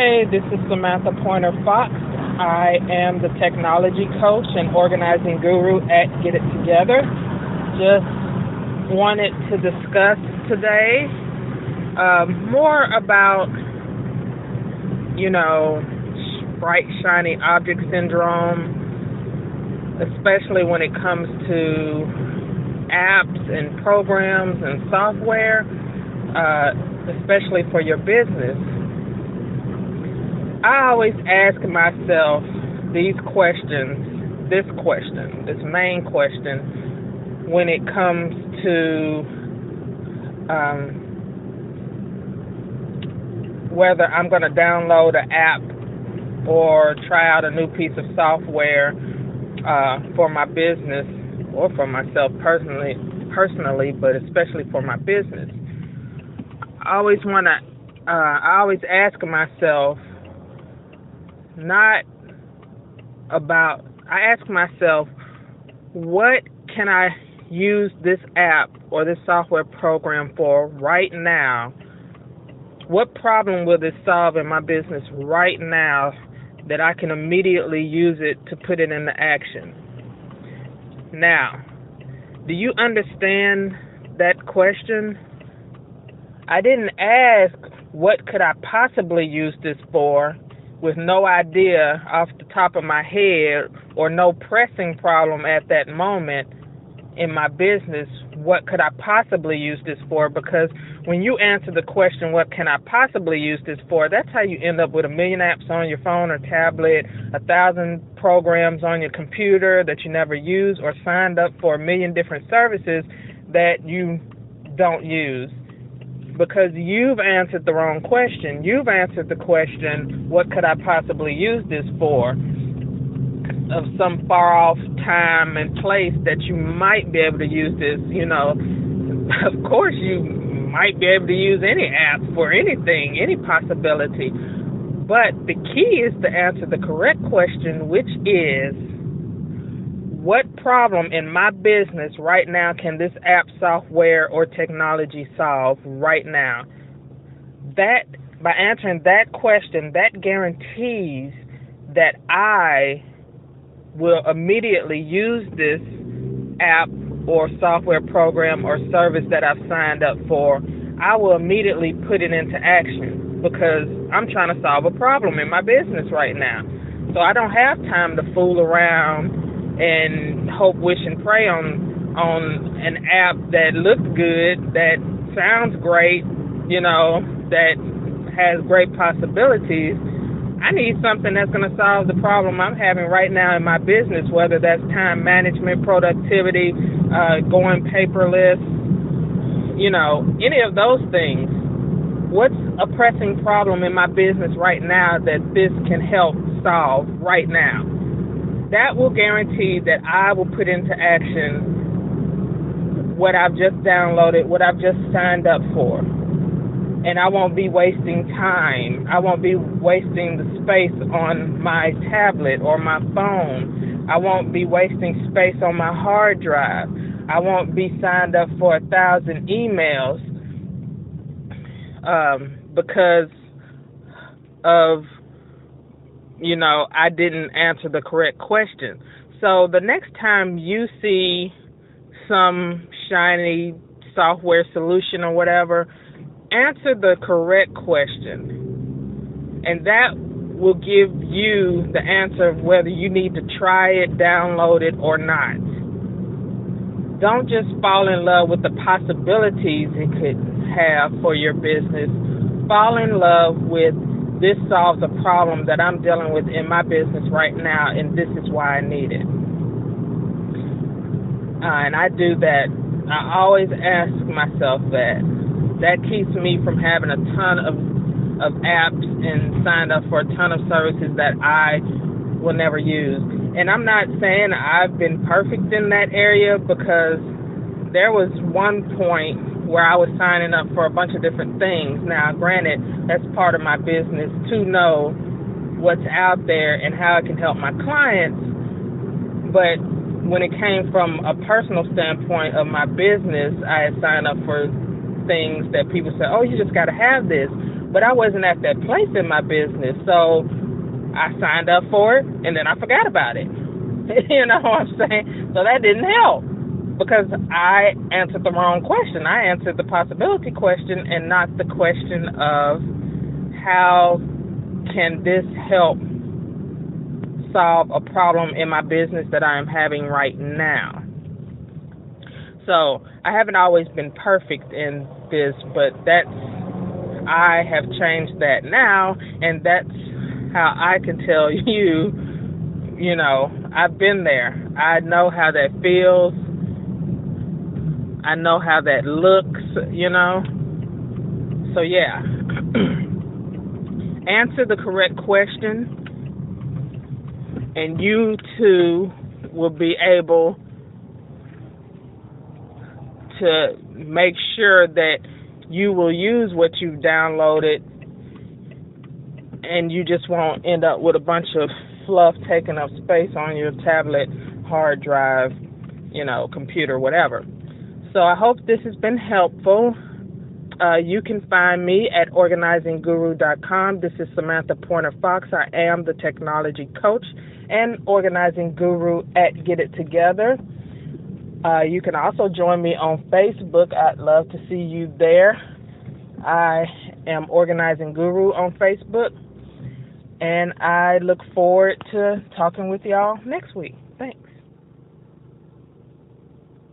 Hey, this is Samantha Pointer Fox. I am the technology coach and organizing guru at Get It Together. Just wanted to discuss today um, more about, you know, bright, shiny object syndrome, especially when it comes to apps and programs and software, uh, especially for your business. I always ask myself these questions, this question, this main question, when it comes to um, whether I'm going to download an app or try out a new piece of software uh, for my business or for myself personally, personally, but especially for my business. I always want to. Uh, I always ask myself, not about. I ask myself, what can I use this app or this software program for right now? What problem will this solve in my business right now that I can immediately use it to put it into action? Now, do you understand that question? I didn't ask what could I possibly use this for with no idea off the top of my head or no pressing problem at that moment in my business what could I possibly use this for? Because when you answer the question what can I possibly use this for? That's how you end up with a million apps on your phone or tablet a thousand programs on your computer that you never use or signed up for a million different services that you don't use because you've answered the wrong question. You've answered the question what could I possibly use this for? Of some far off time and place that you might be able to use this, you know, of course you might be able to use any app for anything, any possibility. But the key is to answer the correct question, which is what problem in my business right now can this app, software, or technology solve right now? That by answering that question, that guarantees that I will immediately use this app or software program or service that I've signed up for, I will immediately put it into action because I'm trying to solve a problem in my business right now. So I don't have time to fool around and hope, wish, and pray on on an app that looks good, that sounds great, you know, that has great possibilities I need something that's going to solve the problem I'm having right now in my business, whether that's time management, productivity, uh, going paperless, you know, any of those things. What's a pressing problem in my business right now that this can help solve right now? That will guarantee that I will put into action what I've just downloaded, what I've just signed up for and I won't be wasting time. I won't be wasting the space on my tablet or my phone. I won't be wasting space on my hard drive. I won't be signed up for a thousand emails um, because of, you know, I didn't answer the correct question. So the next time you see some shiny software solution or whatever, answer the correct question, and that will give you the answer of whether you need to try it, download it, or not. Don't just fall in love with the possibilities it could have for your business. Fall in love with this solves a problem that I'm dealing with in my business right now, and this is why I need it. Uh, and I do that. I always ask myself that that keeps me from having a ton of of apps and signed up for a ton of services that I will never use. And I'm not saying I've been perfect in that area because there was one point where I was signing up for a bunch of different things. Now, granted, that's part of my business to know what's out there and how it can help my clients. But when it came from a personal standpoint of my business, I had signed up for things that people said, oh, you just got to have this. but I wasn't at that place in my business. So I signed up for it and then I forgot about it. you know what I'm saying? So that didn't help because I answered the wrong question. I answered the possibility question and not the question of how can this help solve a problem in my business that I am having right now. So I haven't always been perfect in this, but that's I have changed that now, and that's how I can tell you, you know, I've been there. I know how that feels. I know how that looks, you know. So yeah. Answer the correct question and you too will be able to make sure that you will use what you've downloaded and you just won't end up with a bunch of fluff taking up space on your tablet, hard drive, you know, computer, whatever. So I hope this has been helpful. Uh, you can find me at organizingguru.com. This is Samantha Pointer Fox. I am the technology coach and organizing guru at Get It Together. Uh, you can also join me on Facebook. I'd love to see you there. I am Organizing Guru on Facebook, and I look forward to talking with y'all next week. Thanks.